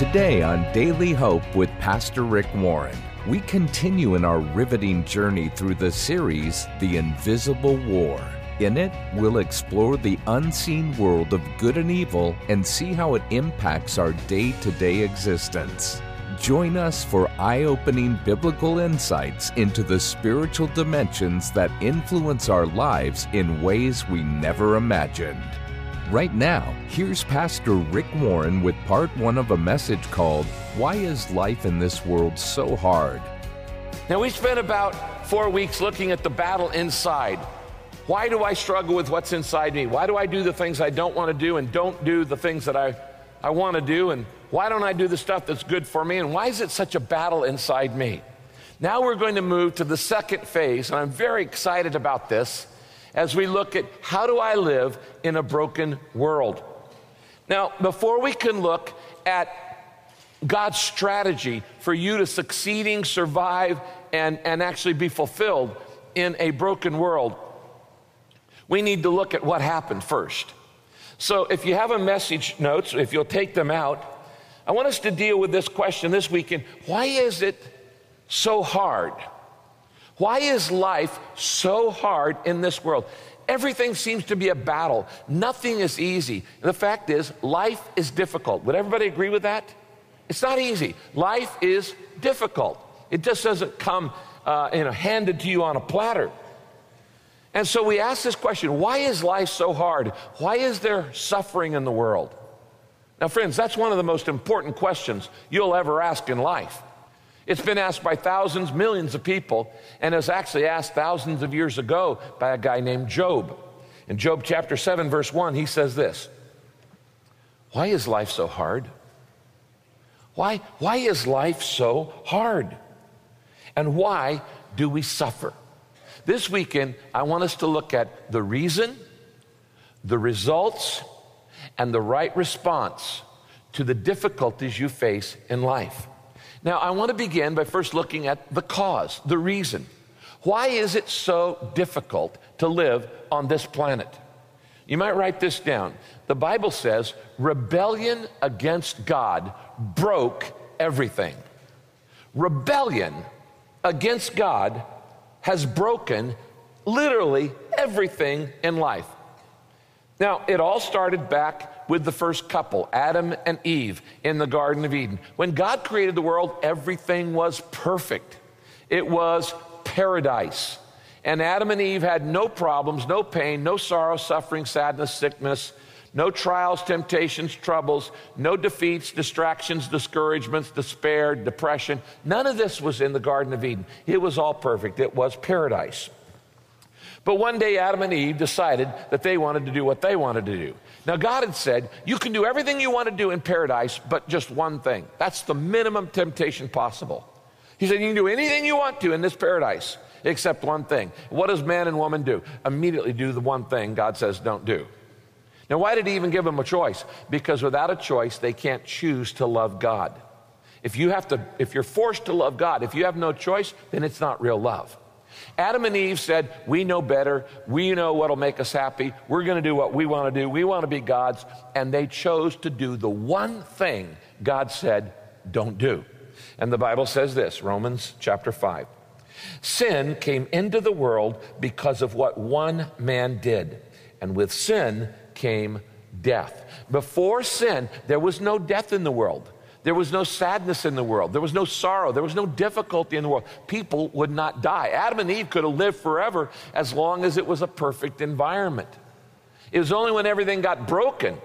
Today on Daily Hope with Pastor Rick Warren, we continue in our riveting journey through the series, The Invisible War. In it, we'll explore the unseen world of good and evil and see how it impacts our day to day existence. Join us for eye opening biblical insights into the spiritual dimensions that influence our lives in ways we never imagined. Right now, here's Pastor Rick Warren with part one of a message called Why is Life in This World So Hard? Now, we spent about four weeks looking at the battle inside. Why do I struggle with what's inside me? Why do I do the things I don't want to do and don't do the things that I, I want to do? And why don't I do the stuff that's good for me? And why is it such a battle inside me? Now we're going to move to the second phase, and I'm very excited about this as we look at how do I live in a broken world. Now, before we can look at God's strategy for you to succeeding, survive, and, and actually be fulfilled in a broken world, we need to look at what happened first. So, if you have a message notes, if you'll take them out, I want us to deal with this question this weekend why is it so hard? Why is life so hard in this world? Everything seems to be a battle. Nothing is easy. And the fact is, life is difficult. Would everybody agree with that? It's not easy. Life is difficult. It just doesn't come uh, you know, handed to you on a platter. And so we ask this question why is life so hard? Why is there suffering in the world? Now, friends, that's one of the most important questions you'll ever ask in life. It's been asked by thousands, millions of people, and was actually asked thousands of years ago by a guy named Job. In Job chapter 7, verse 1, he says this Why is life so hard? Why, why is life so hard? And why do we suffer? This weekend, I want us to look at the reason, the results, and the right response to the difficulties you face in life. Now, I want to begin by first looking at the cause, the reason. Why is it so difficult to live on this planet? You might write this down. The Bible says rebellion against God broke everything. Rebellion against God has broken literally everything in life. Now, it all started back with the first couple, Adam and Eve, in the Garden of Eden. When God created the world, everything was perfect, it was paradise. And Adam and Eve had no problems, no pain, no sorrow, suffering, sadness, sickness, no trials, temptations, troubles, no defeats, distractions, discouragements, despair, depression. None of this was in the Garden of Eden. It was all perfect, it was paradise. But one day, Adam and Eve decided that they wanted to do what they wanted to do. Now, God had said, You can do everything you want to do in paradise, but just one thing. That's the minimum temptation possible. He said, You can do anything you want to in this paradise, except one thing. What does man and woman do? Immediately do the one thing God says don't do. Now, why did he even give them a choice? Because without a choice, they can't choose to love God. If you have to, if you're forced to love God, if you have no choice, then it's not real love. Adam and Eve said, We know better. We know what'll make us happy. We're going to do what we want to do. We want to be God's. And they chose to do the one thing God said, Don't do. And the Bible says this Romans chapter 5. Sin came into the world because of what one man did. And with sin came death. Before sin, there was no death in the world. There was no sadness in the world. There was no sorrow. There was no difficulty in the world. People would not die. Adam and Eve could have lived forever as long as it was a perfect environment. It was only when everything got broken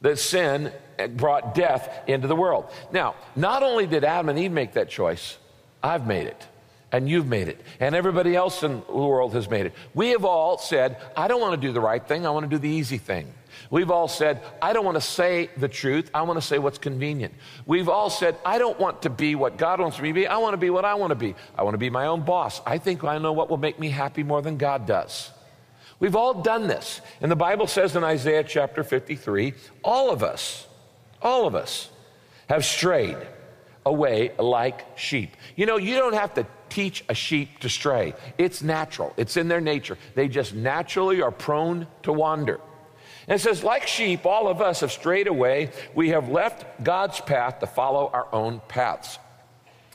that sin brought death into the world. Now, not only did Adam and Eve make that choice, I've made it. And you've made it. And everybody else in the world has made it. We have all said, I don't want to do the right thing. I want to do the easy thing. We've all said, I don't want to say the truth. I want to say what's convenient. We've all said, I don't want to be what God wants me to be. I want to be what I want to be. I want to be my own boss. I think I know what will make me happy more than God does. We've all done this. And the Bible says in Isaiah chapter 53 all of us, all of us have strayed away like sheep. You know, you don't have to teach a sheep to stray, it's natural, it's in their nature. They just naturally are prone to wander. And it says, like sheep, all of us have strayed away. We have left God's path to follow our own paths.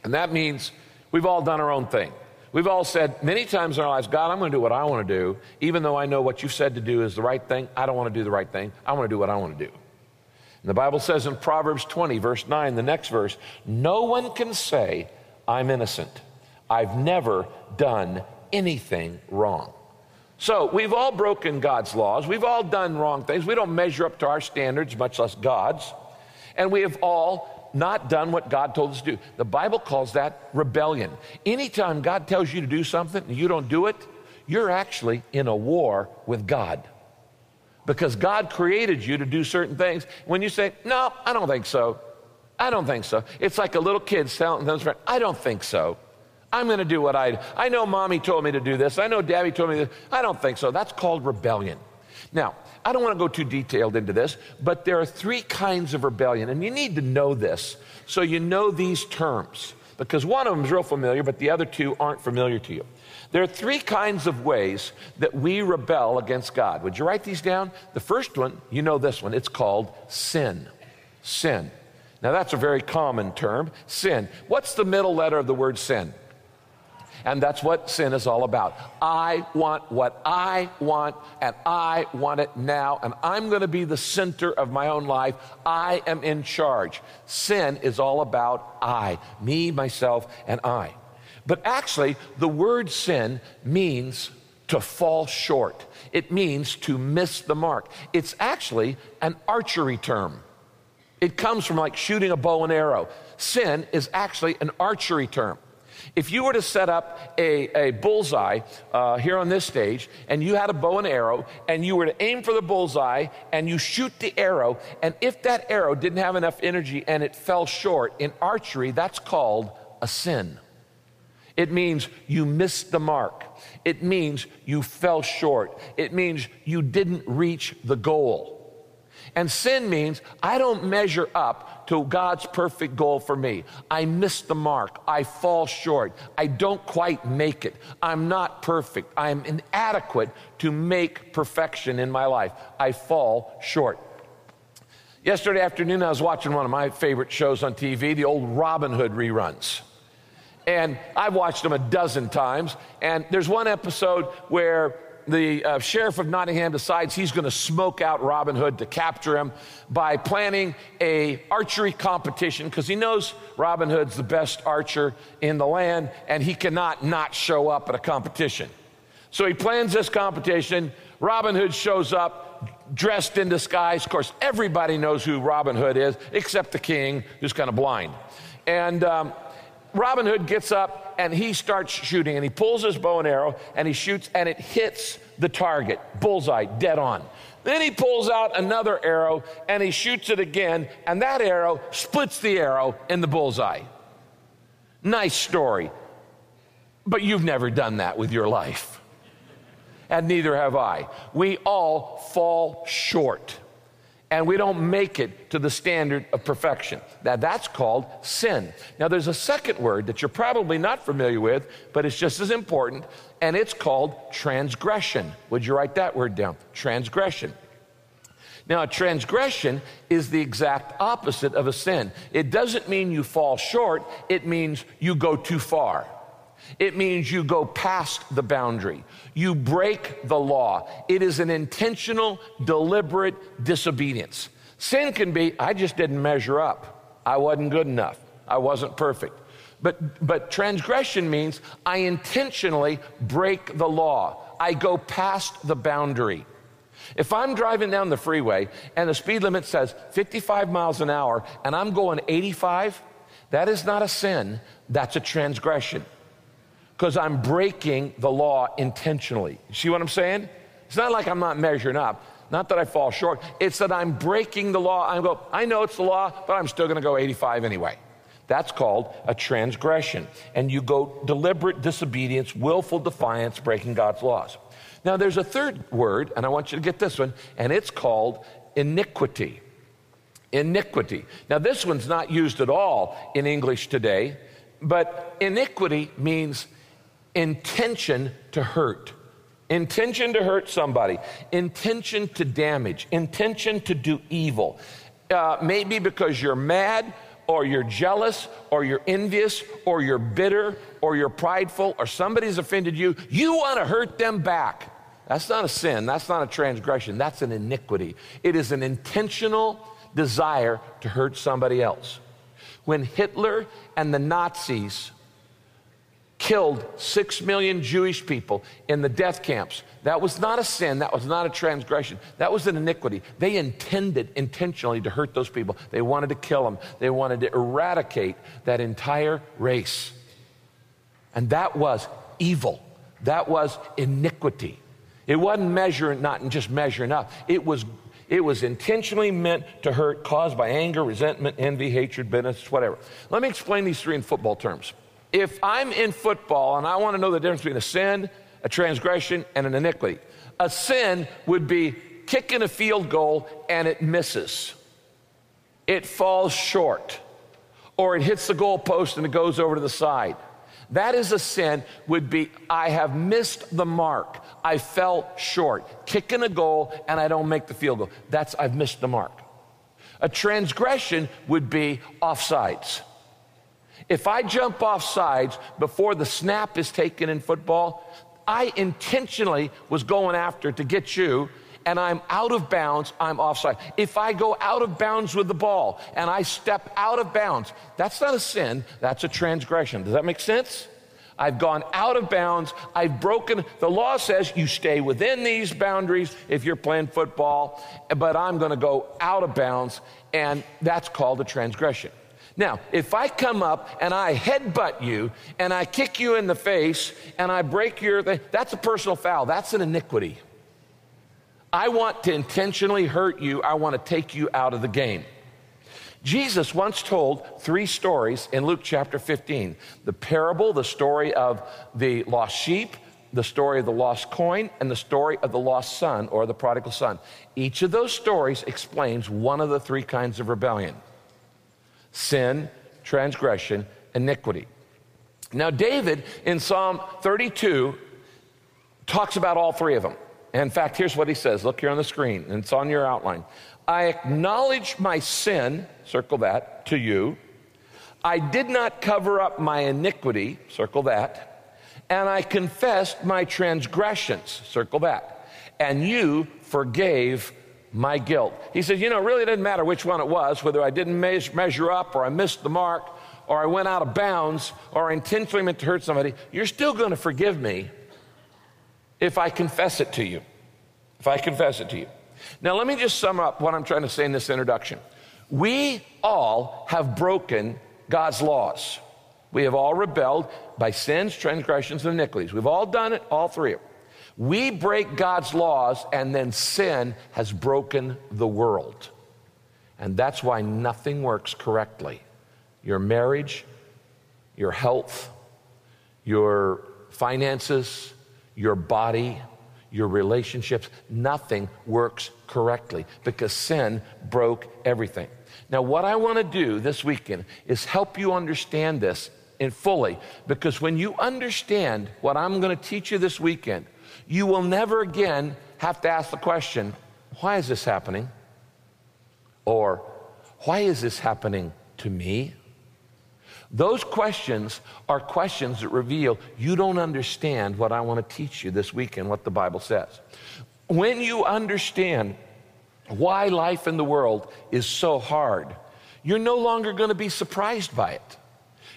And that means we've all done our own thing. We've all said many times in our lives, God, I'm going to do what I want to do, even though I know what you've said to do is the right thing. I don't want to do the right thing. I want to do what I want to do. And the Bible says in Proverbs 20, verse 9, the next verse, no one can say, I'm innocent. I've never done anything wrong. So we've all broken God's laws. We've all done wrong things. We don't measure up to our standards, much less God's. And we have all not done what God told us to do. The Bible calls that rebellion. Anytime God tells you to do something and you don't do it, you're actually in a war with God. Because God created you to do certain things. When you say, No, I don't think so, I don't think so. It's like a little kid telling his friend, I don't think so. I'm going to do what I I know mommy told me to do this. I know daddy told me this. I don't think so. That's called rebellion. Now, I don't want to go too detailed into this, but there are three kinds of rebellion, and you need to know this so you know these terms because one of them is real familiar, but the other two aren't familiar to you. There are three kinds of ways that we rebel against God. Would you write these down? The first one, you know this one, it's called sin. Sin. Now, that's a very common term, sin. What's the middle letter of the word sin? And that's what sin is all about. I want what I want, and I want it now, and I'm going to be the center of my own life. I am in charge. Sin is all about I, me, myself, and I. But actually, the word sin means to fall short, it means to miss the mark. It's actually an archery term. It comes from like shooting a bow and arrow. Sin is actually an archery term. If you were to set up a, a bullseye uh, here on this stage, and you had a bow and arrow, and you were to aim for the bullseye, and you shoot the arrow, and if that arrow didn't have enough energy and it fell short in archery, that's called a sin. It means you missed the mark. It means you fell short. It means you didn't reach the goal. And sin means I don't measure up to God's perfect goal for me. I miss the mark. I fall short. I don't quite make it. I'm not perfect. I'm inadequate to make perfection in my life. I fall short. Yesterday afternoon, I was watching one of my favorite shows on TV, the old Robin Hood reruns. And I've watched them a dozen times. And there's one episode where the uh, sheriff of Nottingham decides he's going to smoke out Robin Hood to capture him by planning a archery competition because he knows Robin Hood's the best archer in the land and he cannot not show up at a competition. So he plans this competition. Robin Hood shows up dressed in disguise. Of course, everybody knows who Robin Hood is except the king who's kind of blind. And um, Robin Hood gets up and he starts shooting and he pulls his bow and arrow and he shoots and it hits the target, bullseye, dead on. Then he pulls out another arrow and he shoots it again, and that arrow splits the arrow in the bullseye. Nice story. But you've never done that with your life. And neither have I. We all fall short and we don't make it to the standard of perfection. Now, that's called sin. Now, there's a second word that you're probably not familiar with, but it's just as important, and it's called transgression. Would you write that word down? Transgression. Now, a transgression is the exact opposite of a sin. It doesn't mean you fall short, it means you go too far. It means you go past the boundary. You break the law. It is an intentional, deliberate disobedience. Sin can be, I just didn't measure up. I wasn't good enough. I wasn't perfect. But, but transgression means I intentionally break the law. I go past the boundary. If I'm driving down the freeway and the speed limit says 55 miles an hour and I'm going 85, that is not a sin, that's a transgression because I'm breaking the law intentionally. You see what I'm saying? It's not like I'm not measuring up. Not that I fall short. It's that I'm breaking the law. I go, I know it's the law, but I'm still going to go 85 anyway. That's called a transgression. And you go deliberate disobedience, willful defiance, breaking God's laws. Now, there's a third word, and I want you to get this one, and it's called iniquity. Iniquity. Now, this one's not used at all in English today, but iniquity means intention to hurt. intention to hurt somebody, intention to damage, intention to do evil. Uh, maybe because you're mad or you're jealous or you're envious or you're bitter or you're prideful or somebody's offended you, you want to hurt them back. That's not a sin. That's not a transgression. That's an iniquity. It is an intentional desire to hurt somebody else. When Hitler and the Nazis killed six million Jewish people in the death camps. That was not a sin. That was not a transgression. That was an iniquity. They intended intentionally to hurt those people. They wanted to kill them, they wanted to eradicate that entire race. And that was evil. That was iniquity. It wasn't measuring, not just measuring up. It was, it was intentionally meant to hurt, caused by anger, resentment, envy, hatred, bitterness, whatever. Let me explain these three in football terms. If I'm in football and I want to know the difference between a sin, a transgression, and an iniquity, a sin would be kicking a field goal and it misses. It falls short, or it hits the goalpost and it goes over to the side. That is a sin, would be I have missed the mark. I fell short. Kicking a goal and I don't make the field goal. That's I've missed the mark. A transgression would be offsides. If I jump off sides before the snap is taken in football, I intentionally was going after to get you and I'm out of bounds, I'm offside. If I go out of bounds with the ball and I step out of bounds, that's not a sin, that's a transgression. Does that make sense? I've gone out of bounds. I've broken. The law says you stay within these boundaries if you're playing football, but I'm going to go out of bounds, and that's called a transgression. Now, if I come up and I headbutt you and I kick you in the face and I break your thing, that's a personal foul. That's an iniquity. I want to intentionally hurt you. I want to take you out of the game. Jesus once told three stories in Luke chapter 15 the parable, the story of the lost sheep, the story of the lost coin, and the story of the lost son or the prodigal son. Each of those stories explains one of the three kinds of rebellion sin, transgression, iniquity. Now, David in Psalm 32 talks about all three of them. In fact, here's what he says. Look here on the screen, and it's on your outline. I acknowledge my sin, circle that, to you. I did not cover up my iniquity, circle that. And I confessed my transgressions, circle that. And you forgave my guilt. He said, You know, it really didn't matter which one it was, whether I didn't measure up or I missed the mark or I went out of bounds or I intentionally meant to hurt somebody. You're still going to forgive me if I confess it to you. If I confess it to you. Now, let me just sum up what I'm trying to say in this introduction. We all have broken God's laws. We have all rebelled by sins, transgressions, and iniquities. We've all done it, all three of them. We break God's laws, and then sin has broken the world. And that's why nothing works correctly. Your marriage, your health, your finances, your body, your relationships, nothing works correctly because sin broke everything. Now, what I want to do this weekend is help you understand this in fully because when you understand what I'm going to teach you this weekend, you will never again have to ask the question, why is this happening? Or, why is this happening to me? Those questions are questions that reveal you don't understand what I want to teach you this weekend, what the Bible says. When you understand why life in the world is so hard, you're no longer going to be surprised by it.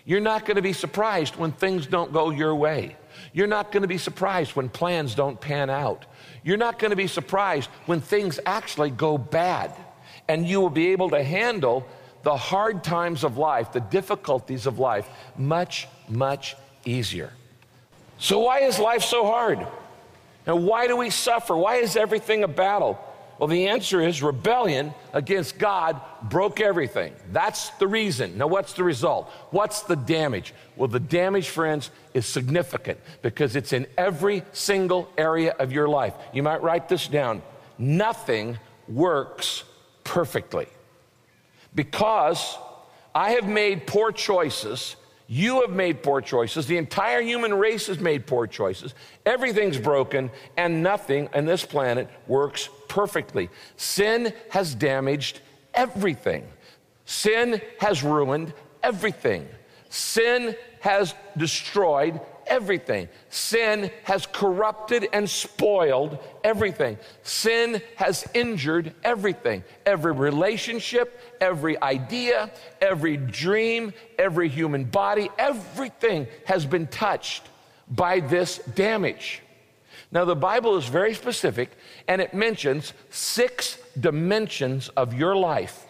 You're not going to be surprised when things don't go your way. You're not going to be surprised when plans don't pan out. You're not going to be surprised when things actually go bad. And you will be able to handle the hard times of life, the difficulties of life, much, much easier. So, why is life so hard? And why do we suffer? Why is everything a battle? Well, the answer is rebellion against God broke everything. That's the reason. Now, what's the result? What's the damage? Well, the damage, friends, is significant because it's in every single area of your life. You might write this down. Nothing works perfectly. Because I have made poor choices You have made poor choices. The entire human race has made poor choices. Everything's broken, and nothing on this planet works perfectly. Sin has damaged everything. Sin has ruined everything. Sin has destroyed everything. Sin has corrupted and spoiled everything. Sin has injured everything. Every relationship, every idea, every dream, every human body, everything has been touched by this damage. Now, the Bible is very specific and it mentions six dimensions of your life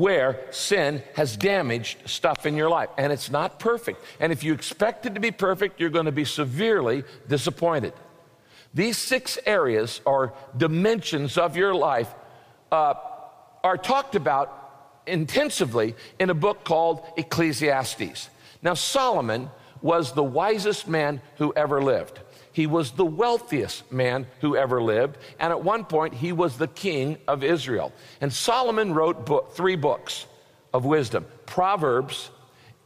where sin has damaged stuff in your life. And it's not perfect. And if you expect it to be perfect, you're going to be severely disappointed. These six areas or dimensions of your life uh, are talked about intensively in a book called Ecclesiastes. Now, Solomon was the wisest man who ever lived. He was the wealthiest man who ever lived, and at one point he was the king of Israel. And Solomon wrote book, three books of wisdom Proverbs,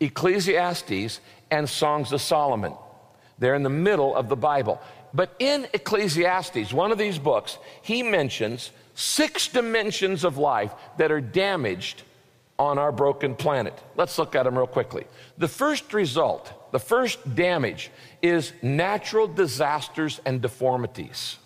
Ecclesiastes, and Songs of Solomon. They're in the middle of the Bible. But in Ecclesiastes, one of these books, he mentions six dimensions of life that are damaged on our broken planet. Let's look at them real quickly. The first result, the first damage, is natural disasters and deformities.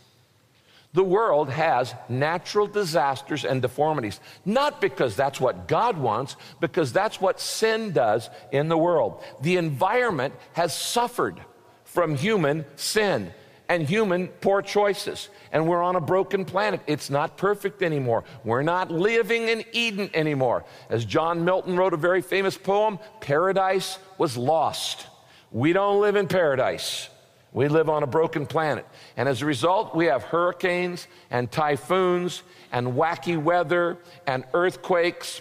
The world has natural disasters and deformities, not because that's what God wants, because that's what sin does in the world. The environment has suffered from human sin and human poor choices. And we're on a broken planet. It's not perfect anymore. We're not living in Eden anymore. As John Milton wrote a very famous poem, paradise was lost. We don't live in paradise. We live on a broken planet. And as a result, we have hurricanes and typhoons and wacky weather and earthquakes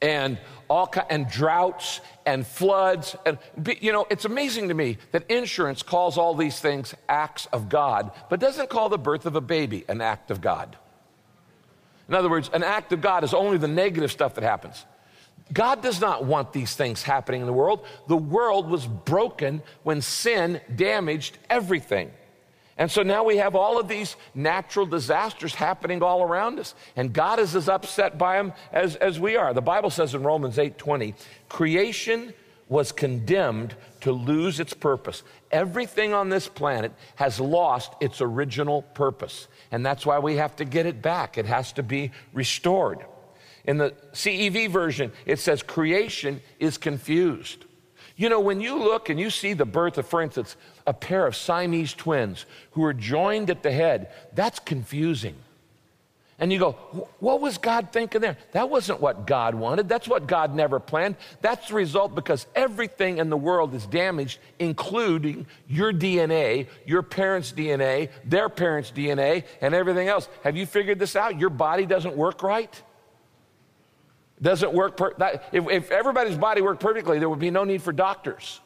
and all and droughts and floods and you know it's amazing to me that insurance calls all these things acts of god but doesn't call the birth of a baby an act of god in other words an act of god is only the negative stuff that happens god does not want these things happening in the world the world was broken when sin damaged everything and so now we have all of these natural disasters happening all around us. And God is as upset by them as, as we are. The Bible says in Romans 8 20, creation was condemned to lose its purpose. Everything on this planet has lost its original purpose. And that's why we have to get it back. It has to be restored. In the CEV version, it says creation is confused. You know, when you look and you see the birth of, for instance, a pair of Siamese twins who are joined at the head, that's confusing. And you go, what was God thinking there? That wasn't what God wanted. That's what God never planned. That's the result because everything in the world is damaged, including your DNA, your parents' DNA, their parents' DNA, and everything else. Have you figured this out? Your body doesn't work right? Doesn't work. Per- that, if, if everybody's body worked perfectly, there would be no need for doctors.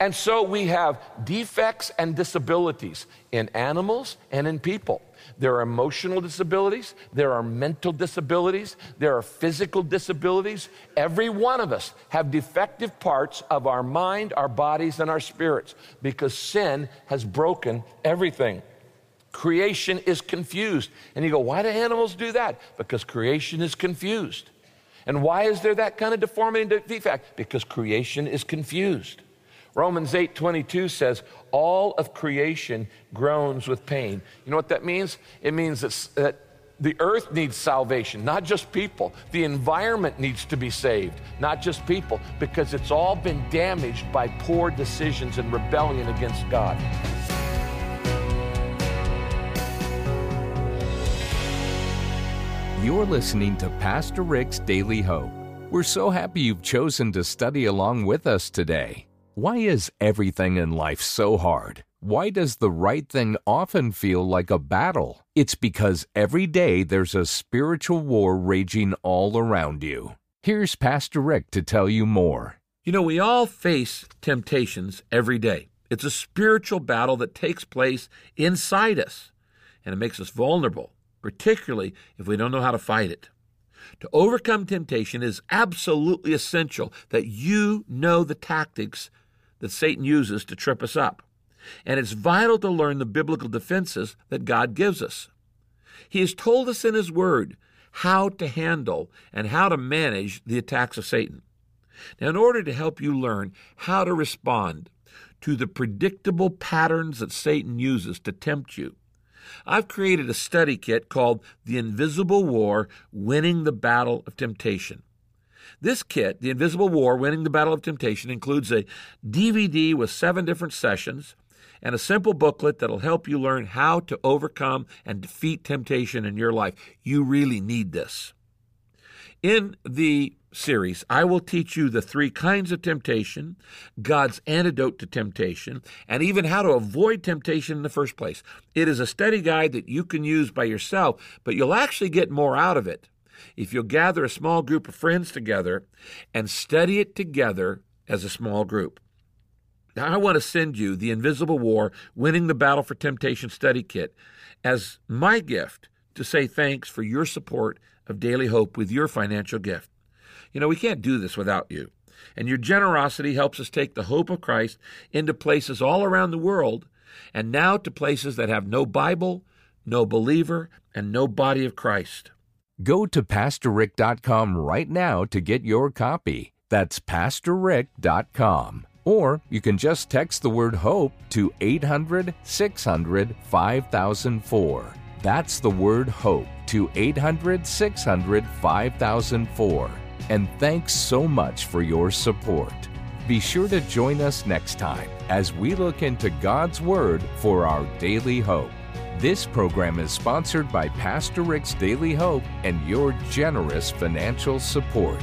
And so we have defects and disabilities in animals and in people. There are emotional disabilities, there are mental disabilities, there are physical disabilities. Every one of us have defective parts of our mind, our bodies, and our spirits because sin has broken everything. Creation is confused. And you go, why do animals do that? Because creation is confused. And why is there that kind of deformity and defect? Because creation is confused. Romans 8 22 says, All of creation groans with pain. You know what that means? It means that the earth needs salvation, not just people. The environment needs to be saved, not just people, because it's all been damaged by poor decisions and rebellion against God. You're listening to Pastor Rick's Daily Hope. We're so happy you've chosen to study along with us today. Why is everything in life so hard? Why does the right thing often feel like a battle? It's because every day there's a spiritual war raging all around you. Here's Pastor Rick to tell you more. You know, we all face temptations every day. It's a spiritual battle that takes place inside us, and it makes us vulnerable particularly if we don't know how to fight it. To overcome temptation is absolutely essential that you know the tactics that Satan uses to trip us up. And it's vital to learn the biblical defenses that God gives us. He has told us in His Word how to handle and how to manage the attacks of Satan. Now, in order to help you learn how to respond to the predictable patterns that Satan uses to tempt you, I've created a study kit called The Invisible War Winning the Battle of Temptation. This kit, The Invisible War Winning the Battle of Temptation, includes a DVD with seven different sessions and a simple booklet that'll help you learn how to overcome and defeat temptation in your life. You really need this. In the series, I will teach you the three kinds of temptation, God's antidote to temptation, and even how to avoid temptation in the first place. It is a study guide that you can use by yourself, but you'll actually get more out of it if you'll gather a small group of friends together and study it together as a small group. Now, I want to send you the Invisible War Winning the Battle for Temptation Study Kit as my gift to say thanks for your support of Daily Hope with your financial gift. You know, we can't do this without you. And your generosity helps us take the hope of Christ into places all around the world and now to places that have no Bible, no believer, and no body of Christ. Go to PastorRick.com right now to get your copy. That's PastorRick.com. Or you can just text the word HOPE to 800 600 5004. That's the word HOPE to 800 600 5004. And thanks so much for your support. Be sure to join us next time as we look into God's Word for our daily hope. This program is sponsored by Pastor Rick's Daily Hope and your generous financial support.